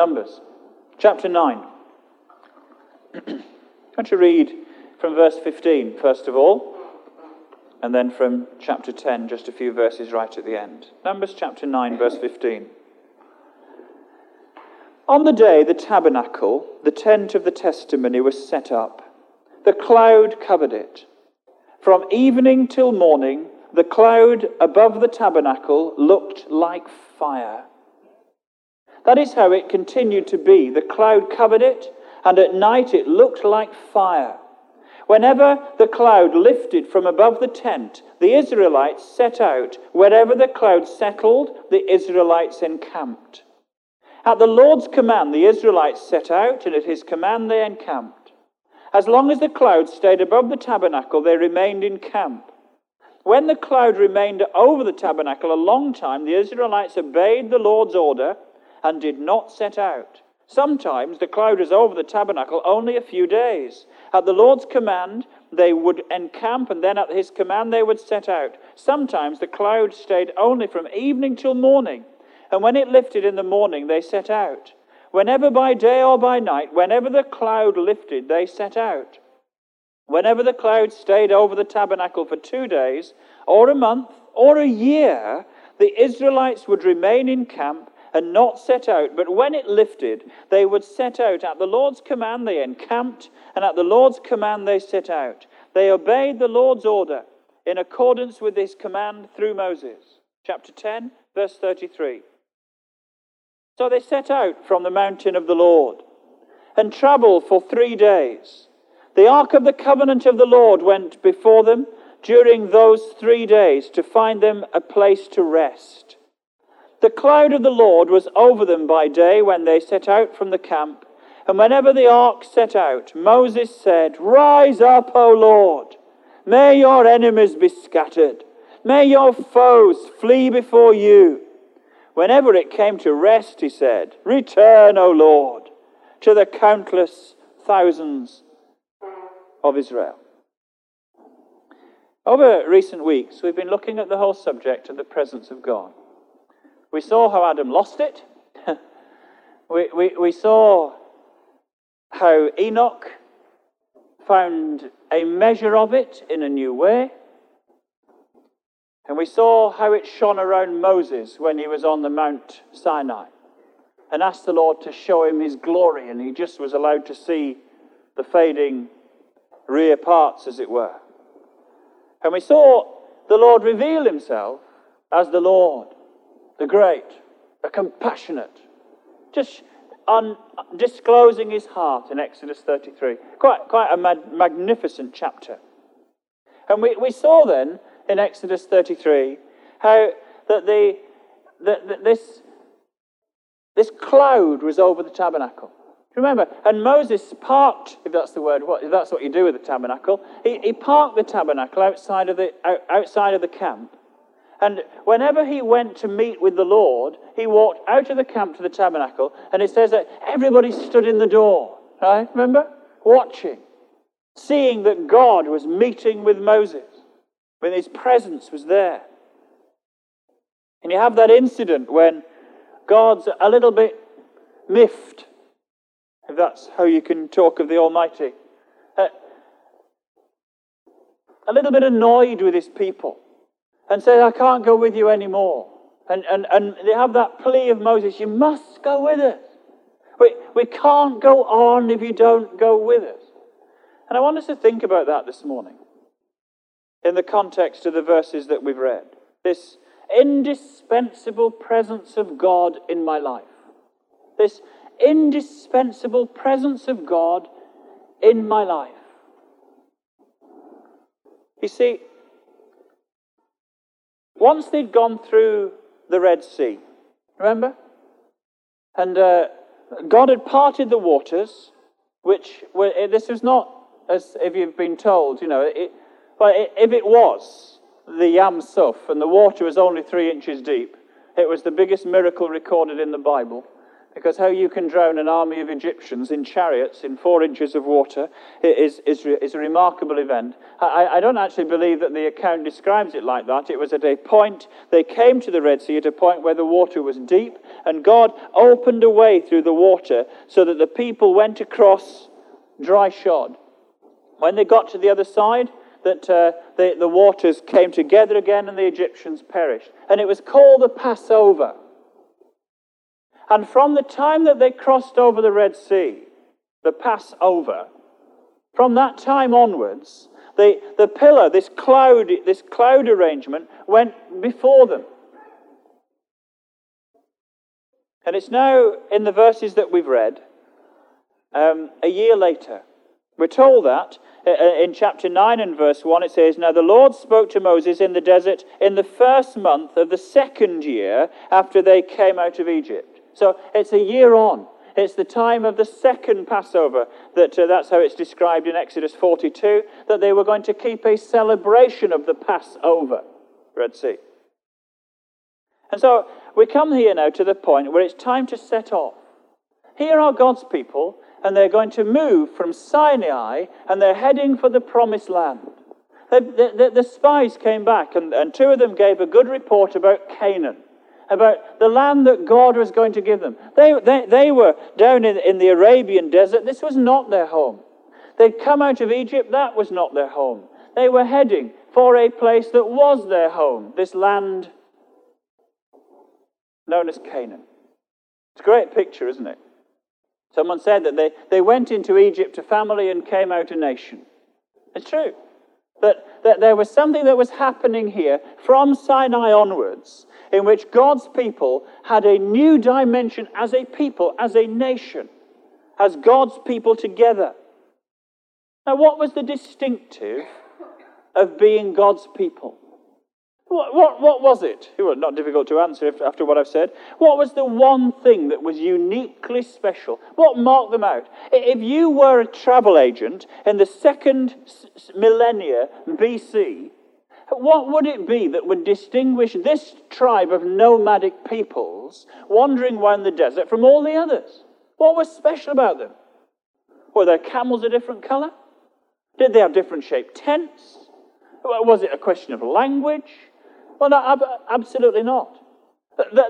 Numbers, chapter 9. I'm going to read from verse 15, first of all, and then from chapter 10, just a few verses right at the end. Numbers chapter 9, verse 15. On the day the tabernacle, the tent of the testimony, was set up, the cloud covered it. From evening till morning, the cloud above the tabernacle looked like fire. That is how it continued to be. The cloud covered it, and at night it looked like fire. Whenever the cloud lifted from above the tent, the Israelites set out. Wherever the cloud settled, the Israelites encamped. At the Lord's command, the Israelites set out, and at his command they encamped. As long as the cloud stayed above the tabernacle, they remained in camp. When the cloud remained over the tabernacle a long time, the Israelites obeyed the Lord's order and did not set out. Sometimes the cloud was over the tabernacle only a few days. At the Lord's command, they would encamp, and then at his command, they would set out. Sometimes the cloud stayed only from evening till morning. And when it lifted in the morning, they set out. Whenever by day or by night, whenever the cloud lifted, they set out. Whenever the cloud stayed over the tabernacle for two days, or a month, or a year, the Israelites would remain in camp and not set out. But when it lifted, they would set out. At the Lord's command, they encamped, and at the Lord's command, they set out. They obeyed the Lord's order in accordance with his command through Moses. Chapter 10, verse 33. So they set out from the mountain of the Lord and traveled for three days. The ark of the covenant of the Lord went before them during those three days to find them a place to rest. The cloud of the Lord was over them by day when they set out from the camp. And whenever the ark set out, Moses said, Rise up, O Lord. May your enemies be scattered. May your foes flee before you. Whenever it came to rest, he said, Return, O Lord, to the countless thousands of Israel. Over recent weeks, we've been looking at the whole subject of the presence of God. We saw how Adam lost it. we, we, we saw how Enoch found a measure of it in a new way. And we saw how it shone around Moses when he was on the Mount Sinai and asked the Lord to show him his glory, and he just was allowed to see the fading rear parts, as it were. And we saw the Lord reveal himself as the Lord, the great, the compassionate, just disclosing his heart in Exodus 33. Quite, quite a magnificent chapter. And we, we saw then in Exodus 33 how that the, that, that this, this cloud was over the tabernacle. Remember, and Moses parked, if that's the word, what, if that's what you do with the tabernacle, he, he parked the tabernacle outside of the, outside of the camp. And whenever he went to meet with the Lord, he walked out of the camp to the tabernacle, and it says that everybody stood in the door, right? Remember? Watching, seeing that God was meeting with Moses when his presence was there. And you have that incident when God's a little bit miffed, if that's how you can talk of the Almighty. Uh, a little bit annoyed with his people and says, I can't go with you anymore. And, and, and they have that plea of Moses, you must go with us. We, we can't go on if you don't go with us. And I want us to think about that this morning in the context of the verses that we've read. This indispensable presence of God in my life. This indispensable presence of God in my life. You see, once they'd gone through the Red Sea, remember? And uh, God had parted the waters, which were, this was not, as if you've been told, you know, it, but if it was the Yam Suf and the water was only three inches deep, it was the biggest miracle recorded in the Bible. Because how you can drown an army of Egyptians in chariots in four inches of water is, is, is a remarkable event. I, I don't actually believe that the account describes it like that. It was at a point, they came to the Red Sea at a point where the water was deep, and God opened a way through the water so that the people went across dry shod. When they got to the other side, that uh, the, the waters came together again and the Egyptians perished. And it was called the Passover. And from the time that they crossed over the Red Sea, the Passover, from that time onwards, the, the pillar, this cloud, this cloud arrangement, went before them. And it's now in the verses that we've read, um, a year later. We're told that uh, uh, in chapter 9 and verse 1, it says, Now the Lord spoke to Moses in the desert in the first month of the second year after they came out of Egypt. So it's a year on. It's the time of the second Passover. That, uh, that's how it's described in Exodus 42, that they were going to keep a celebration of the Passover, Red Sea. And so we come here now to the point where it's time to set off. Here are God's people and they're going to move from Sinai and they're heading for the promised land. The, the, the, spies came back, and, and two of them gave a good report about Canaan, about the land that God was going to give them. They, they, they were down in, in the Arabian desert. This was not their home. They'd come out of Egypt, that was not their home. They were heading for a place that was their home, this land known as Canaan. It's a great picture, isn't it? Someone said that they, they went into Egypt a family and came out a nation. It's true. That, that there was something that was happening here from Sinai onwards in which God's people had a new dimension as a people, as a nation, as God's people together. Now, what was the distinctive of being God's people? What, what, what was it? Well, not difficult to answer after what I've said. What was the one thing that was uniquely special? What marked them out? If you were a travel agent in the second millennia BC, what would it be that would distinguish this tribe of nomadic peoples wandering around the desert from all the others? What was special about them? Were their camels a different color? Did they have different shaped tents? Was it a question of language? Well, no, absolutely not.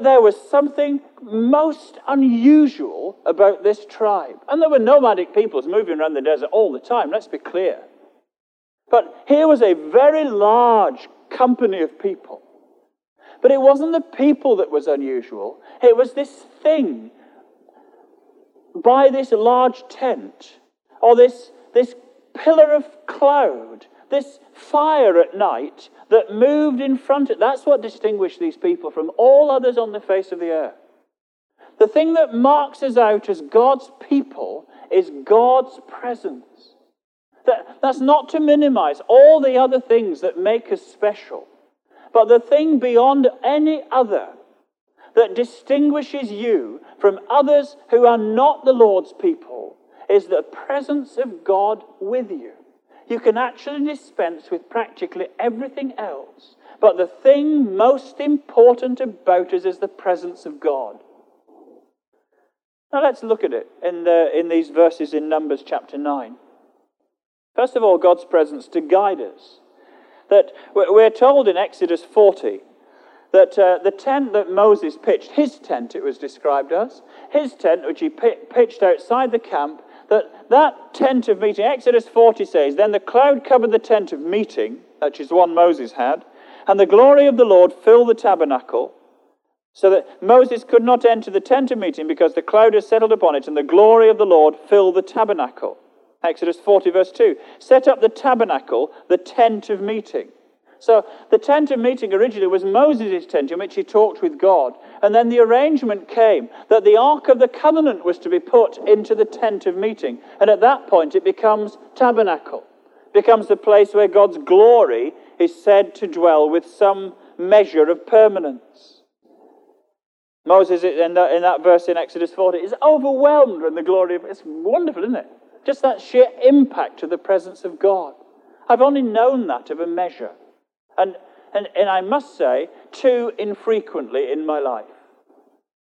There was something most unusual about this tribe. And there were nomadic peoples moving around the desert all the time, let's be clear. But here was a very large company of people. But it wasn't the people that was unusual, it was this thing by this large tent, or this, this pillar of cloud, this fire at night that moved in front of that's what distinguished these people from all others on the face of the earth. The thing that marks us out as God's people is God's presence. That, that's not to minimize all the other things that make us special, but the thing beyond any other that distinguishes you from others who are not the Lord's people is the presence of God with you you can actually dispense with practically everything else. But the thing most important about us is the presence of God. Now let's look at it in, the, in these verses in Numbers chapter 9. First of all, God's presence to guide us. That we're told in Exodus 40 that uh, the tent that Moses pitched, his tent it was described as, his tent which he pitched outside the camp, that that tent of meeting, Exodus 40 says, Then the cloud covered the tent of meeting, which is one Moses had, and the glory of the Lord filled the tabernacle, so that Moses could not enter the tent of meeting because the cloud had settled upon it, and the glory of the Lord filled the tabernacle. Exodus 40, verse 2. Set up the tabernacle, the tent of meeting. So the tent of meeting originally was Moses' tent in which he talked with God. And then the arrangement came that the Ark of the Covenant was to be put into the tent of meeting. And at that point, it becomes tabernacle, becomes the place where God's glory is said to dwell with some measure of permanence. Moses, in that, in that verse in Exodus 40, is overwhelmed with the glory of It's wonderful, isn't it? Just that sheer impact of the presence of God. I've only known that of a measure. And, and, and I must say, too infrequently in my life.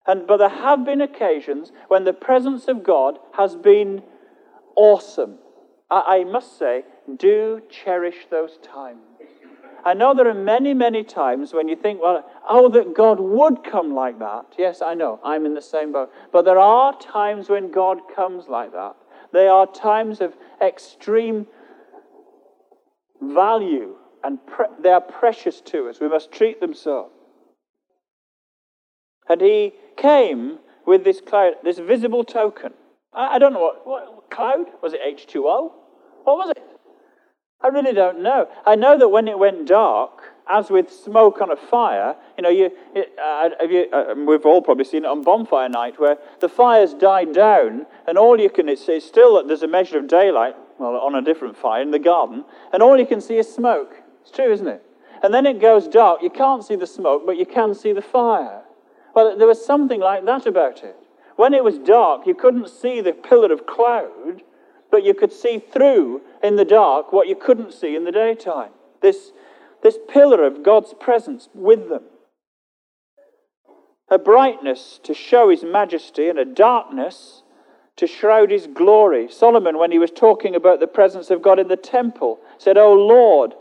And, but there have been occasions when the presence of God has been awesome. I, I must say, do cherish those times. I know there are many, many times when you think, well, oh, that God would come like that. Yes, I know, I'm in the same boat. But there are times when God comes like that. They are times of extreme value, and pre- they are precious to us. We must treat them so. And he came with this cloud, this visible token. I, I don't know what, what cloud? Was it H2O? What was it? I really don't know. I know that when it went dark, as with smoke on a fire, you know, you, uh, you, uh, we've all probably seen it on bonfire night, where the fires died down, and all you can see is still there's a measure of daylight, well, on a different fire in the garden, and all you can see is smoke. It's true, isn't it? And then it goes dark. You can't see the smoke, but you can see the fire. Well, there was something like that about it. When it was dark, you couldn't see the pillar of cloud, but you could see through in the dark what you couldn't see in the daytime. This, this pillar of God's presence with them. A brightness to show his majesty and a darkness to shroud his glory. Solomon, when he was talking about the presence of God in the temple, said, O Lord,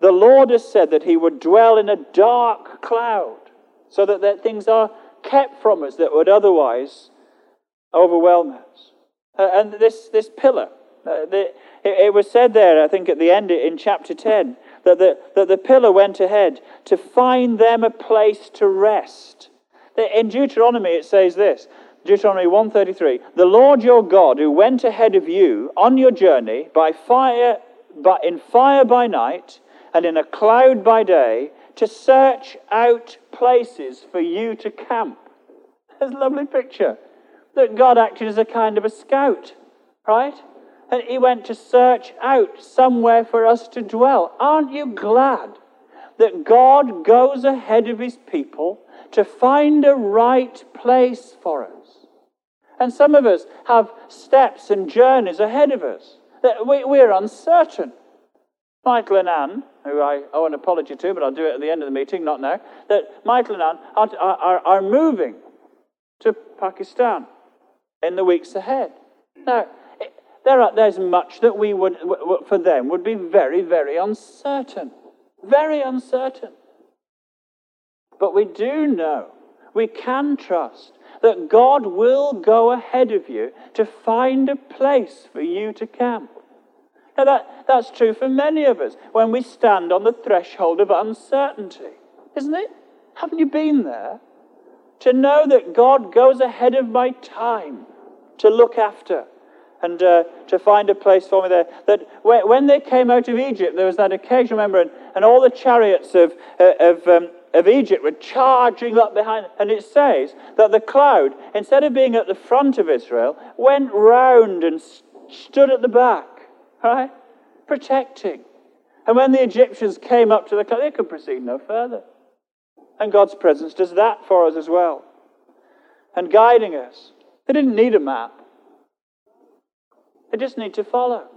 the Lord has said that he would dwell in a dark cloud so that, that things are kept from us that would otherwise overwhelm us. Uh, and this, this pillar, uh, the, it, it, was said there, I think at the end in chapter 10, that the, that the pillar went ahead to find them a place to rest. In Deuteronomy, it says this Deuteronomy 133 The Lord your God, who went ahead of you on your journey by fire, but in fire by night and in a cloud by day, to search out places for you to camp. That's a lovely picture that God acted as a kind of a scout, right? And he went to search out somewhere for us to dwell. Aren't you glad that God goes ahead of his people to find a right place for us? And some of us have steps and journeys ahead of us that we, we're uncertain. Michael and Anne, who I owe an apology to, but I'll do it at the end of the meeting, not now, that Michael and Anne are, are, are moving to Pakistan in the weeks ahead. Now, there are, there's much that we would, for them, would be very, very uncertain. Very uncertain. But we do know, we can trust that God will go ahead of you to find a place for you to camp. Now, that, that's true for many of us when we stand on the threshold of uncertainty, isn't it? Haven't you been there? To know that God goes ahead of my time to look after and uh, to find a place for me there. That when they came out of Egypt, there was that occasion, remember, and, and all the chariots of, uh, of, um, of Egypt were charging up behind. And it says that the cloud, instead of being at the front of Israel, went round and st- stood at the back, right? Protecting. And when the Egyptians came up to the cloud, they could proceed no further. And God's presence does that for us as well. And guiding us. They didn't need a map. They just need to follow.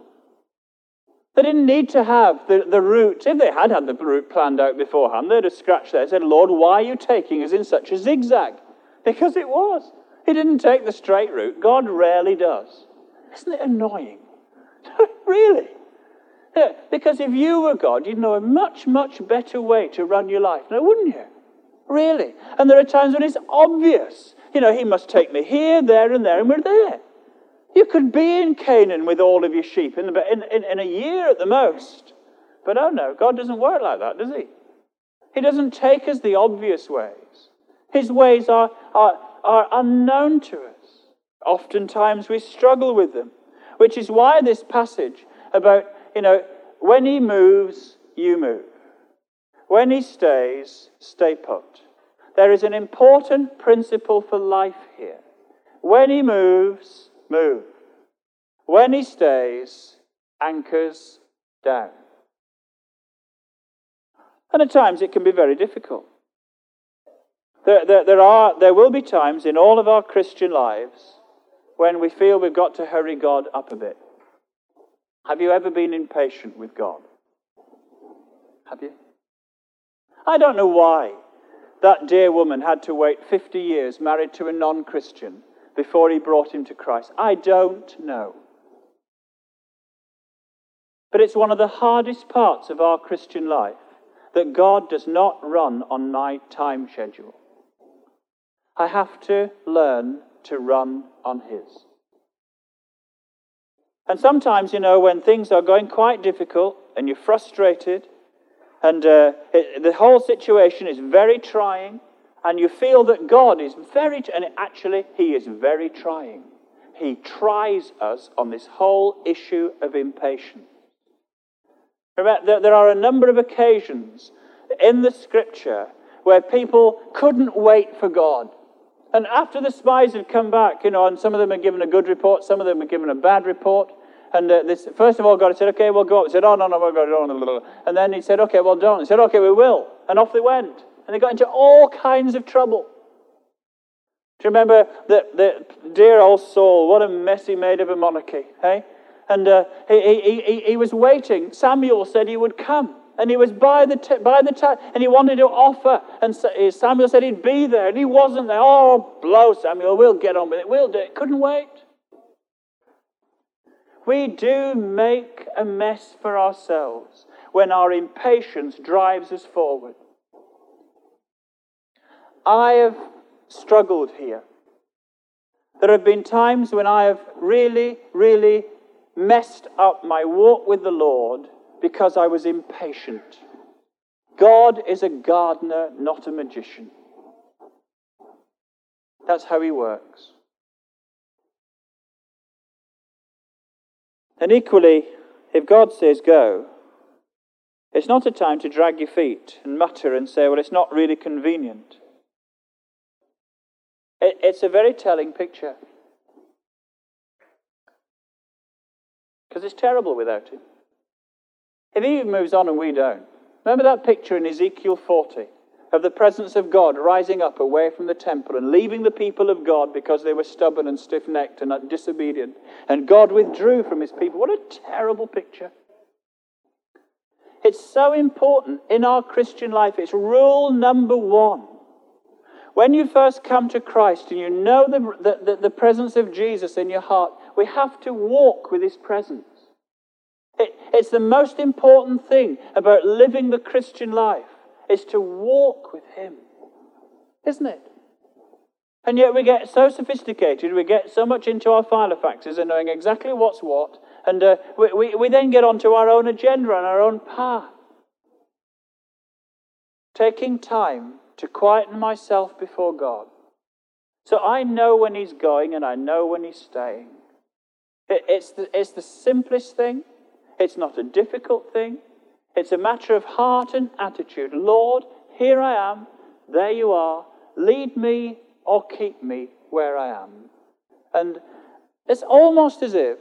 They didn't need to have the, the route. If they had had the route planned out beforehand, they'd have scratched there and said, Lord, why are you taking us in such a zigzag? Because it was. He didn't take the straight route. God rarely does. Isn't it annoying? really? Yeah, because if you were God, you'd know a much, much better way to run your life now, wouldn't you? Really? And there are times when it's obvious you know, he must take me here, there, and there, and we're there. You could be in Canaan with all of your sheep in, the, in, in, in a year at the most. But oh no, God doesn't work like that, does he? He doesn't take us the obvious ways. His ways are, are, are unknown to us. Oftentimes we struggle with them, which is why this passage about, you know, when he moves, you move. When he stays, stay put. There is an important principle for life here. When he moves, move. When he stays, anchors down. And at times it can be very difficult. There, there, there, are, there will be times in all of our Christian lives when we feel we've got to hurry God up a bit. Have you ever been impatient with God? Have you? I don't know why. that dear woman had to wait 50 years married to a non Christian before he brought him to Christ? I don't know. But it's one of the hardest parts of our Christian life that God does not run on my time schedule. I have to learn to run on His. And sometimes, you know, when things are going quite difficult and you're frustrated and uh, it, the whole situation is very trying and you feel that God is very, and actually, He is very trying. He tries us on this whole issue of impatience. Remember, there are a number of occasions in the scripture where people couldn't wait for God. And after the spies had come back, you know, and some of them had given a good report, some of them had given a bad report. And uh, this, first of all, God said, okay, we'll go up. He said, oh, no, no, we'll go. No, And then he said, okay, well, don't. He said, okay, we will. And off they went. And they got into all kinds of trouble. Do you remember that, that dear old Saul, what a mess he made of a monarchy, hey? And uh, he, he, he, he was waiting. Samuel said he would come. And he was by the, t- by the time, and he wanted to offer. And Samuel said he'd be there, and he wasn't there. Oh, blow, Samuel, we'll get on with it. We'll do it. Couldn't wait. We do make a mess for ourselves when our impatience drives us forward. I have struggled here. There have been times when I have really, really messed up my walk with the Lord because I was impatient. God is a gardener, not a magician. That's how he works. And equally, if God says go, it's not a time to drag your feet and mutter and say, well, it's not really convenient. It's a very telling picture. Because it's terrible without him. If he moves on and we don't. Remember that picture in Ezekiel 40 of the presence of God rising up away from the temple and leaving the people of God because they were stubborn and stiff necked and disobedient. And God withdrew from his people. What a terrible picture. It's so important in our Christian life. It's rule number one. When you first come to Christ and you know the, the, the presence of Jesus in your heart, we have to walk with his presence. It, it's the most important thing about living the Christian life is to walk with Him, isn't it? And yet we get so sophisticated, we get so much into our filofaxes and knowing exactly what's what, and uh, we, we, we then get onto our own agenda and our own path. Taking time to quieten myself before God. So I know when He's going and I know when He's staying. It, it's, the, it's the simplest thing, it's not a difficult thing. It's a matter of heart and attitude. Lord, here I am. There you are. Lead me or keep me where I am. And it's almost as if,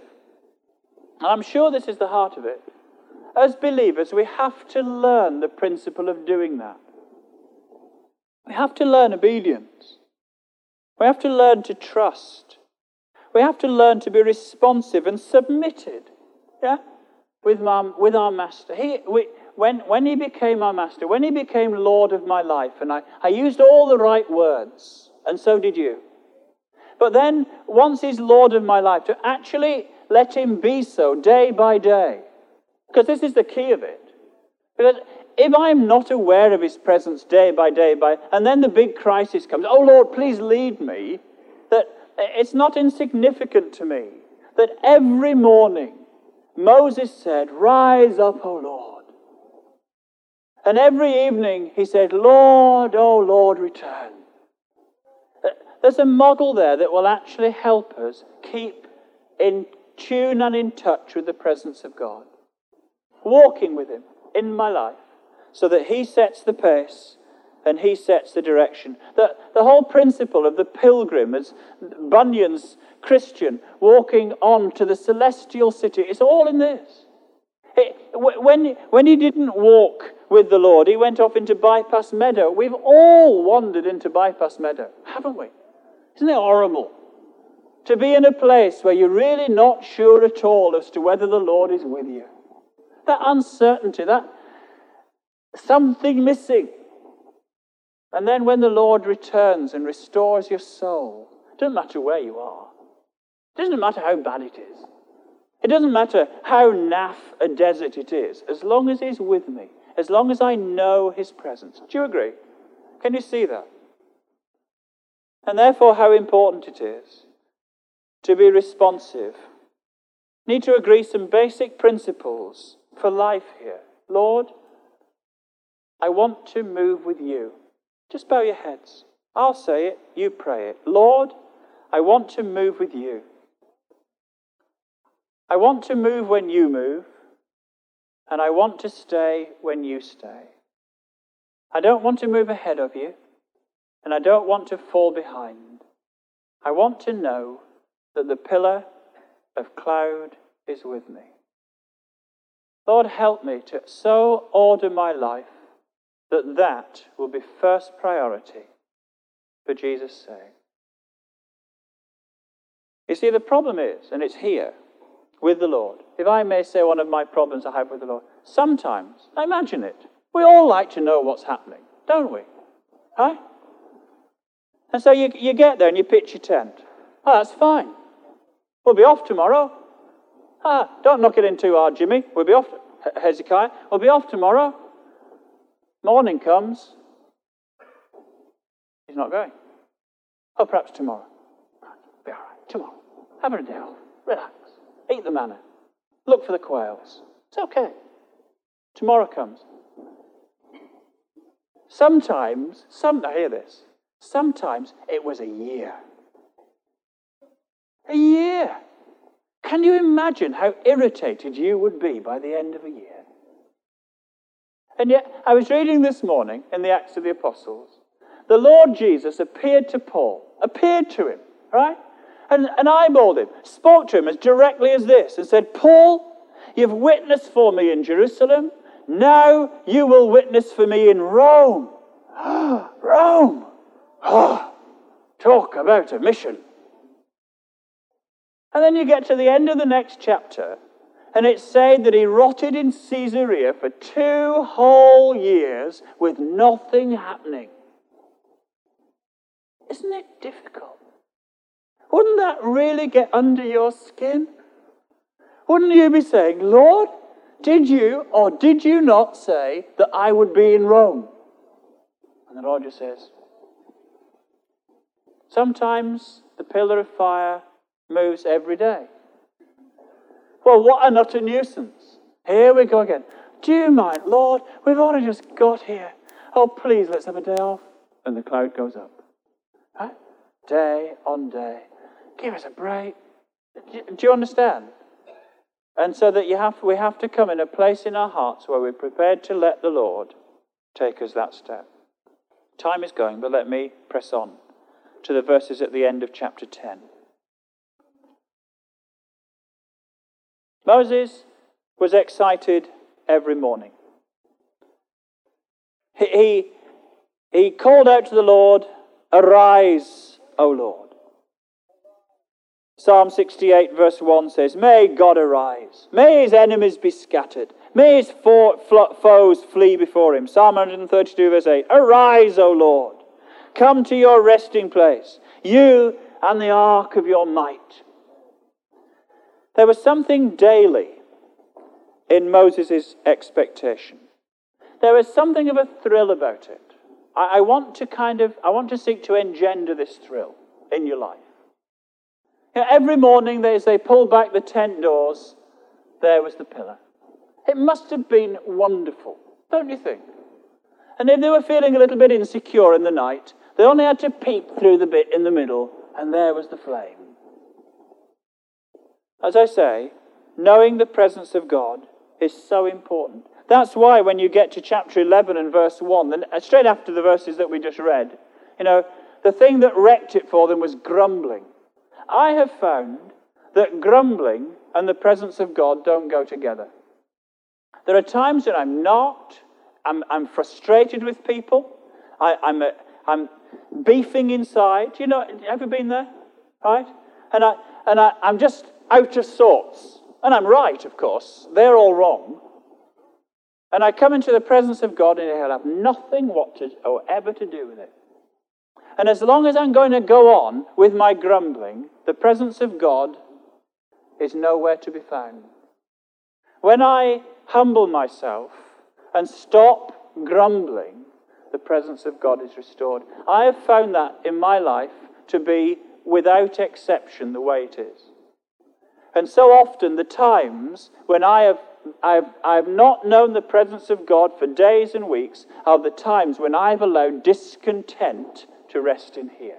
and I'm sure this is the heart of it, as believers, we have to learn the principle of doing that. We have to learn obedience. We have to learn to trust. We have to learn to be responsive and submitted. Yeah? with, my, with our master. He, we, when, when he became our master, when he became Lord of my life, and I, I used all the right words, and so did you. But then, once he's Lord of my life, to actually let him be so day by day. Because this is the key of it. Because if I'm not aware of his presence day by day, by, and then the big crisis comes, oh Lord, please lead me, that it's not insignificant to me that every morning Moses said, Rise up, O Lord. And every evening he said, Lord, O Lord, return. There's a model there that will actually help us keep in tune and in touch with the presence of God. Walking with Him in my life so that He sets the pace and He sets the direction. The, the whole principle of the pilgrim, as Bunyan's Christian walking on to the celestial city. It's all in this. It, when, when he didn't walk with the Lord, he went off into Bypath Meadow. We've all wandered into Bypath Meadow, haven't we? Isn't it horrible? To be in a place where you're really not sure at all as to whether the Lord is with you. That uncertainty, that something missing. And then when the Lord returns and restores your soul, it doesn't matter where you are. It doesn't matter how bad it is. It doesn't matter how naff a desert it is, as long as He's with me, as long as I know His presence. Do you agree? Can you see that? And therefore, how important it is to be responsive. Need to agree some basic principles for life here. Lord, I want to move with you. Just bow your heads. I'll say it, you pray it. Lord, I want to move with you. I want to move when you move, and I want to stay when you stay. I don't want to move ahead of you, and I don't want to fall behind. I want to know that the pillar of cloud is with me. Lord, help me to so order my life that that will be first priority for Jesus' sake. You see, the problem is, and it's here, with the Lord. If I may say one of my problems I have with the Lord, sometimes, imagine it, we all like to know what's happening, don't we? Right? And so you, you get there and you pitch your tent. Oh, that's fine. We'll be off tomorrow. Ah, don't knock it in too hard, Jimmy. We'll be off, Hezekiah. We'll be off tomorrow. Morning comes. He's not going. Oh, perhaps tomorrow. Be all right. Tomorrow. Have a day off. Relax. Eat the manna. Look for the quails. It's okay. Tomorrow comes. Sometimes, some, I hear this, sometimes it was a year. A year. Can you imagine how irritated you would be by the end of a year? And yet, I was reading this morning in the Acts of the Apostles. The Lord Jesus appeared to Paul, appeared to him, right? and, and eyeballed him, spoke to him as directly as this, and said, Paul, you've witnessed for me in Jerusalem. Now you will witness for me in Rome. Rome! Talk about a mission. And then you get to the end of the next chapter, and it's said that he rotted in Caesarea for two whole years with nothing happening. Isn't it difficult? Wouldn't that really get under your skin? Wouldn't you be saying, Lord, did you or did you not say that I would be in Rome? And the Lord just says, Sometimes the pillar of fire moves every day. Well, what an utter nuisance. Here we go again. Do you mind, Lord? We've only just got here. Oh, please, let's have a day off. And the cloud goes up. Day on day Give us a break. Do you understand? And so that you have, we have to come in a place in our hearts where we're prepared to let the Lord take us that step. Time is going, but let me press on to the verses at the end of chapter 10. Moses was excited every morning. He, he, called out to the Lord, Arise, O Lord. Psalm 68, verse 1 says, May God arise. May his enemies be scattered. May his foes flee before him. Psalm 132, verse 8 Arise, O Lord. Come to your resting place, you and the ark of your might. There was something daily in Moses' expectation. There was something of a thrill about it. I, I want to kind of, I want to seek to engender this thrill in your life. You know, every morning, as they pulled back the tent doors, there was the pillar. It must have been wonderful, don't you think? And if they were feeling a little bit insecure in the night, they only had to peep through the bit in the middle, and there was the flame. As I say, knowing the presence of God is so important. That's why when you get to chapter 11 and verse 1, then uh, straight after the verses that we just read, you know, the thing that wrecked it for them was grumbling. I have found that grumbling and the presence of God don't go together. There are times when I'm not, I'm, I'm frustrated with people, I, am I'm, I'm beefing inside. You know, have you been there? Right? And, I, and I, I'm just out of sorts. And I'm right, of course. They're all wrong. And I come into the presence of God and he'll have nothing what to, or ever to do with it. And as long as I'm going to go on with my grumbling, the presence of God is nowhere to be found. When I humble myself and stop grumbling, the presence of God is restored. I have found that in my life to be, without exception, the way it is. And so often, the times when I have, I've, I've not known the presence of God for days and weeks are the times when I've allowed discontent to rest in here.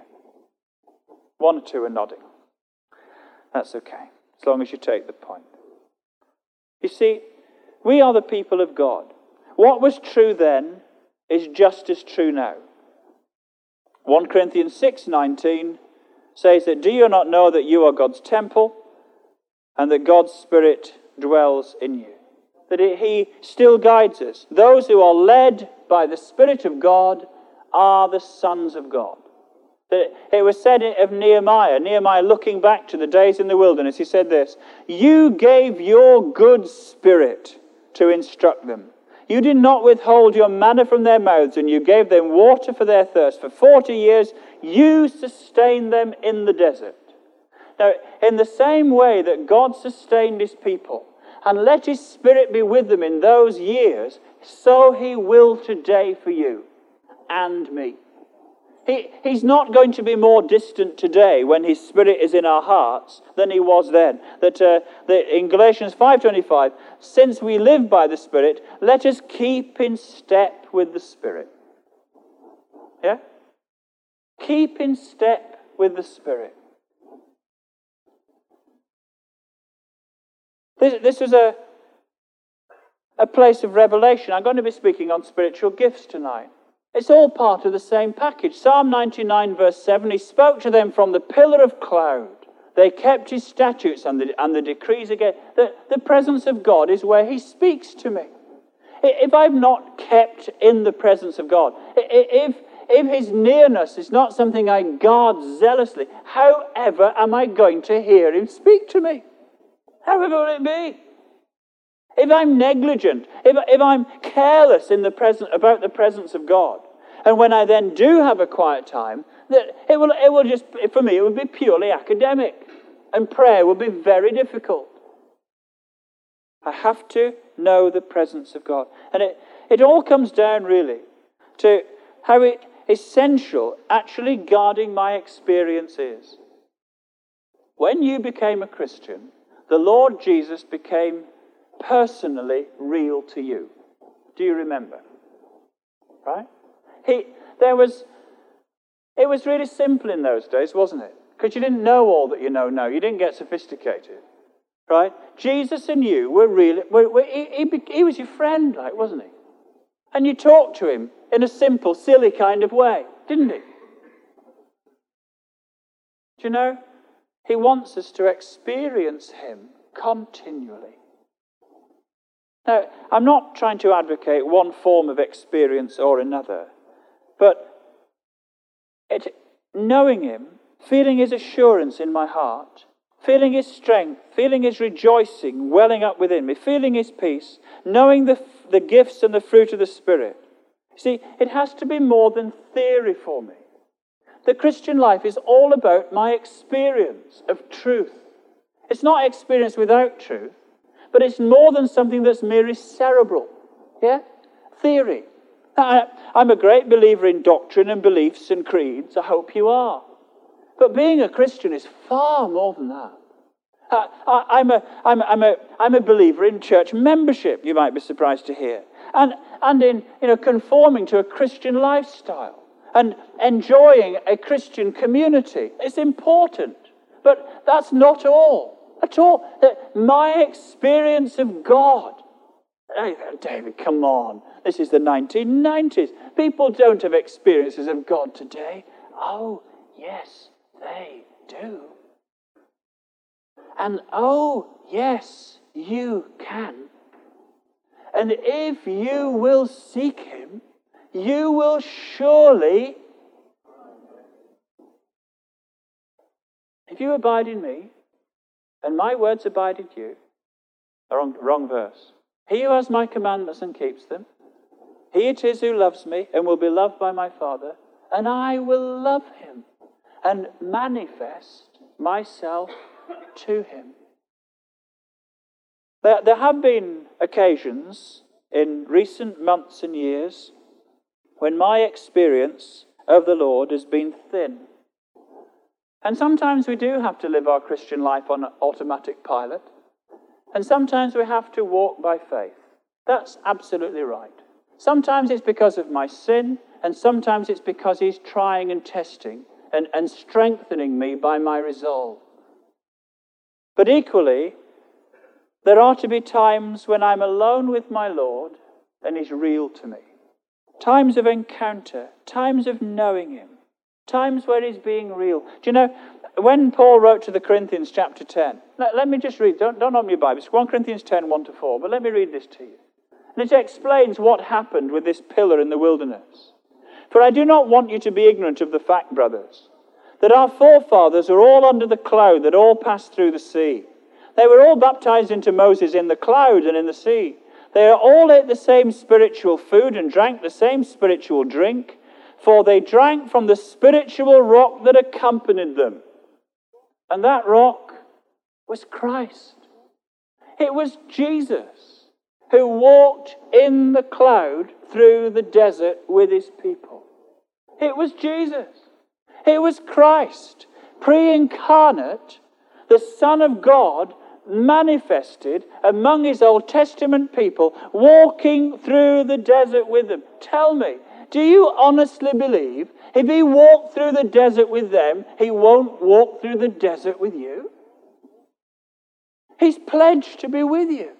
One or two are nodding. That's okay, as long as you take the point. You see, we are the people of God. What was true then is just as true now. 1 Corinthians 6:19 says that do you not know that you are God's temple and that God's spirit dwells in you? That he still guides us. Those who are led by the spirit of God are the sons of God. That It was said of Nehemiah, Nehemiah looking back to the days in the wilderness, he said this You gave your good spirit to instruct them. You did not withhold your manna from their mouths, and you gave them water for their thirst. For 40 years, you sustained them in the desert. Now, in the same way that God sustained his people and let his spirit be with them in those years, so he will today for you and me. He, he's not going to be more distant today when his spirit is in our hearts than he was then. That, uh, that in Galatians 5.25, since we live by the spirit, let us keep in step with the spirit. Yeah? Keep in step with the spirit. This, this was a, a place of revelation. I'm going to be speaking on spiritual gifts tonight. It's all part of the same package. Psalm 99, verse 7 He spoke to them from the pillar of cloud. They kept his statutes and the, and the decrees again. The, the presence of God is where he speaks to me. If I've not kept in the presence of God, if, if his nearness is not something I guard zealously, however am I going to hear him speak to me? However will it be? if I'm negligent, if, if I'm careless in the present, about the presence of God, and when I then do have a quiet time, that it will, it will just, for me, it would be purely academic, and prayer will be very difficult. I have to know the presence of God. And it, it all comes down really to how it, essential actually guarding my experience is. When you became a Christian, the Lord Jesus became personally real to you. Do you remember? Right? He, there was, it was really simple in those days, wasn't it? Because you didn't know all that you know now. You didn't get sophisticated. Right? Jesus and you were really, were, were, he, he, he was your friend, like, wasn't he? And you talked to him in a simple, silly kind of way, didn't he? Do you know? He wants us to experience him continually. Now, I'm not trying to advocate one form of experience or another, but it, knowing Him, feeling His assurance in my heart, feeling His strength, feeling His rejoicing welling up within me, feeling His peace, knowing the, the gifts and the fruit of the Spirit. See, it has to be more than theory for me. The Christian life is all about my experience of truth. It's not experience without truth but it's more than something that's merely cerebral. Yeah? Theory. I, I'm a great believer in doctrine and beliefs and creeds. I hope you are. But being a Christian is far more than that. I, am a, I'm, I'm, a, I'm a believer in church membership, you might be surprised to hear, and, and in you know, conforming to a Christian lifestyle and enjoying a Christian community. It's important, but that's not all at all. My experience of God. David, come on. This is the 1990s. People don't have experiences of God today. Oh, yes, they do. And oh, yes, you can. And if you will seek Him, you will surely. If you abide in me, and my words abide in you. Wrong, wrong verse. He who has my commandments and keeps them, he it is who loves me and will be loved by my Father, and I will love him and manifest myself to him. There, there have been occasions in recent months and years when my experience of the Lord has been thin. And sometimes we do have to live our Christian life on automatic pilot. And sometimes we have to walk by faith. That's absolutely right. Sometimes it's because of my sin, and sometimes it's because He's trying and testing and, and strengthening me by my resolve. But equally, there are to be times when I'm alone with my Lord and He's real to me. Times of encounter, times of knowing Him, times where He's being real. Do you know, when Paul wrote to the Corinthians, chapter 10, let, let me just read, don't, don't open your Bible. It's 1 Corinthians 10, 1 to 4, but let me read this to you. And it explains what happened with this pillar in the wilderness. For I do not want you to be ignorant of the fact, brothers, that our forefathers are all under the cloud that all passed through the sea. They were all baptized into Moses in the cloud and in the sea. They all ate the same spiritual food and drank the same spiritual drink, for they drank from the spiritual rock that accompanied them. And that rock was Christ. It was Jesus who walked in the cloud through the desert with his people. It was Jesus. It was Christ, pre incarnate, the Son of God, manifested among his Old Testament people, walking through the desert with them. Tell me, do you honestly believe if he walked through the desert with them, he won't walk through the desert with you? He's pledged to be with you.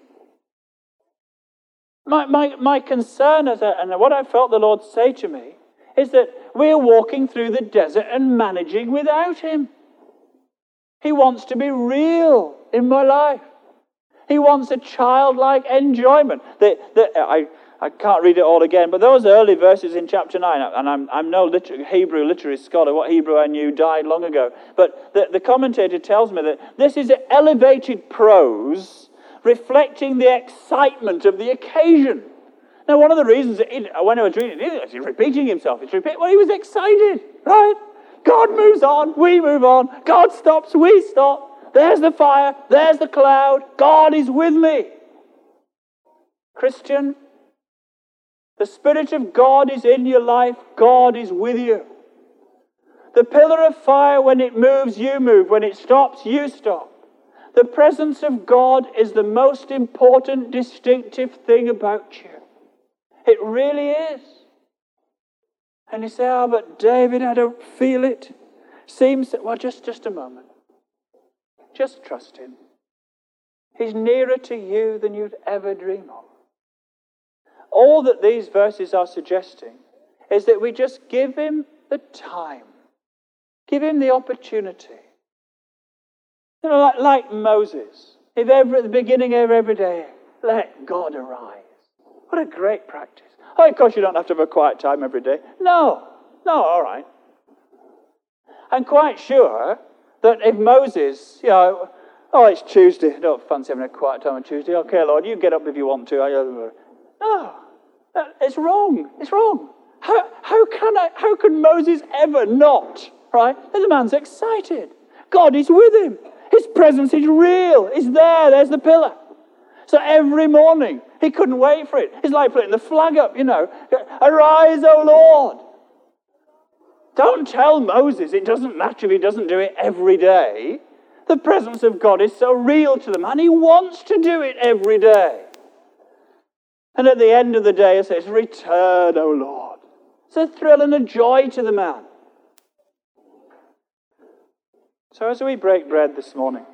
My, my, my concern, as a, and what I felt the Lord say to me, is that we're walking through the desert and managing without Him. He wants to be real in my life. He wants a childlike enjoyment. The, the, I, I can't read it all again, but those early verses in chapter 9, and I'm, I'm no liter- Hebrew literary scholar, what Hebrew I knew died long ago, but the, the commentator tells me that this is elevated prose reflecting the excitement of the occasion. Now, one of the reasons, it, when I was reading it, he's repeating himself. He's repeating, well, he was excited, right? God moves on, we move on. God stops, we stop. There's the fire, there's the cloud. God is with me. Christian, the Spirit of God is in your life, God is with you. The pillar of fire, when it moves, you move. When it stops, you stop. The presence of God is the most important distinctive thing about you. It really is. And you say, oh, but David, I don't feel it. Seems that, well, just, just a moment. Just trust him. He's nearer to you than you'd ever dream of. All that these verses are suggesting is that we just give him the time, give him the opportunity. You know, like, like Moses, if ever at the beginning of every day, let God arise. What a great practice. Oh, of course, you don't have to have a quiet time every day. No, no, all right. I'm quite sure that if Moses, you know, oh, it's Tuesday, I don't fancy having a quiet time on Tuesday. Okay, Lord, you get up if you want to. No, it's wrong. It's wrong. How, how, can I, how can Moses ever not, right? And the man's excited. God is with him. His presence is real. It's there. There's the pillar. So every morning, he couldn't wait for it. It's like putting the flag up, you know. Arise, O Lord. Don't tell Moses it doesn't matter if he doesn't do it every day. The presence of God is so real to them, and he wants to do it every day. And at the end of the day, it says, Return, O Lord. It's a thrill and a joy to the man. So as we break bread this morning,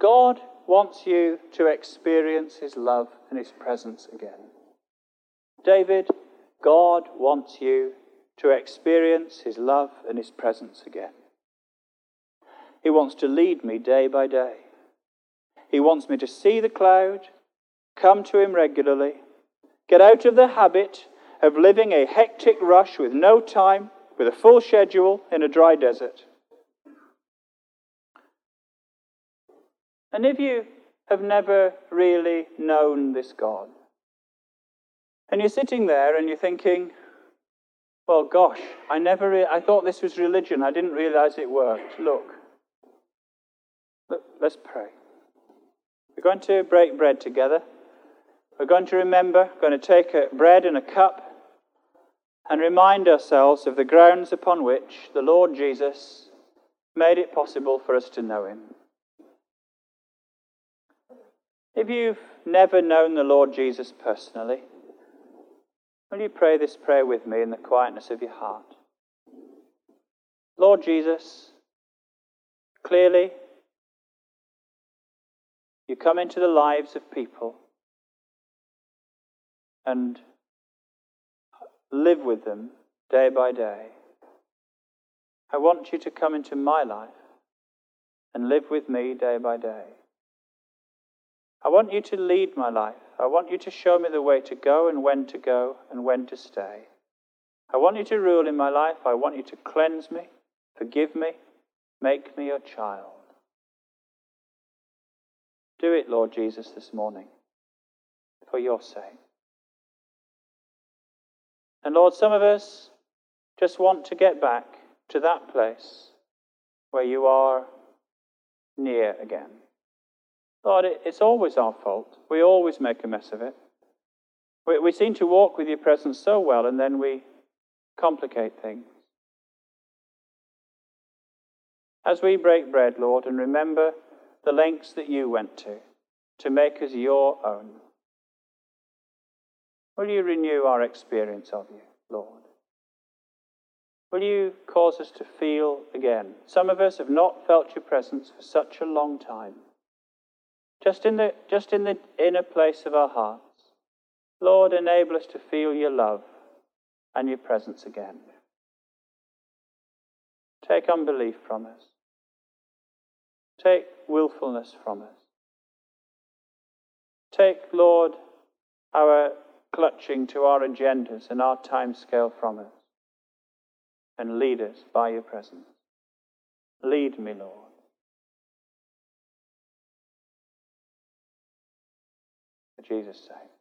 God wants you to experience his love and his presence again. David, God wants you to experience his love and his presence again. He wants to lead me day by day. He wants me to see the cloud, come to him regularly, get out of the habit of living a hectic rush with no time, with a full schedule in a dry desert. And if you have never really known this God. And you're sitting there and you're thinking, well, gosh, I never, re- I thought this was religion. I didn't realize it worked. Look. Look, let's pray. We're going to break bread together. We're going to remember, we're going to take a bread and a cup and remind ourselves of the grounds upon which the Lord Jesus made it possible for us to know him. If you've never known the Lord Jesus personally, will you pray this prayer with me in the quietness of your heart? Lord Jesus, clearly you come into the lives of people and live with them day by day. I want you to come into my life and live with me day by day. I want you to lead my life. I want you to show me the way to go and when to go and when to stay. I want you to rule in my life. I want you to cleanse me, forgive me, make me your child. Do it, Lord Jesus, this morning for your sake. And Lord, some of us just want to get back to that place where you are near again. Lord, it's always our fault. We always make a mess of it. We, we seem to walk with your presence so well, and then we complicate things. As we break bread, Lord, and remember the lengths that you went to to make us your own, will you renew our experience of you, Lord? Will you cause us to feel again? Some of us have not felt your presence for such a long time. Just in the, just in the inner place of our hearts. Lord, enable us to feel your love and your presence again. Take unbelief from us. Take willfulness from us. Take, Lord, our clutching to our agendas and our time scale from us and lead us by your presence. Lead me, Lord. Jesus' sake.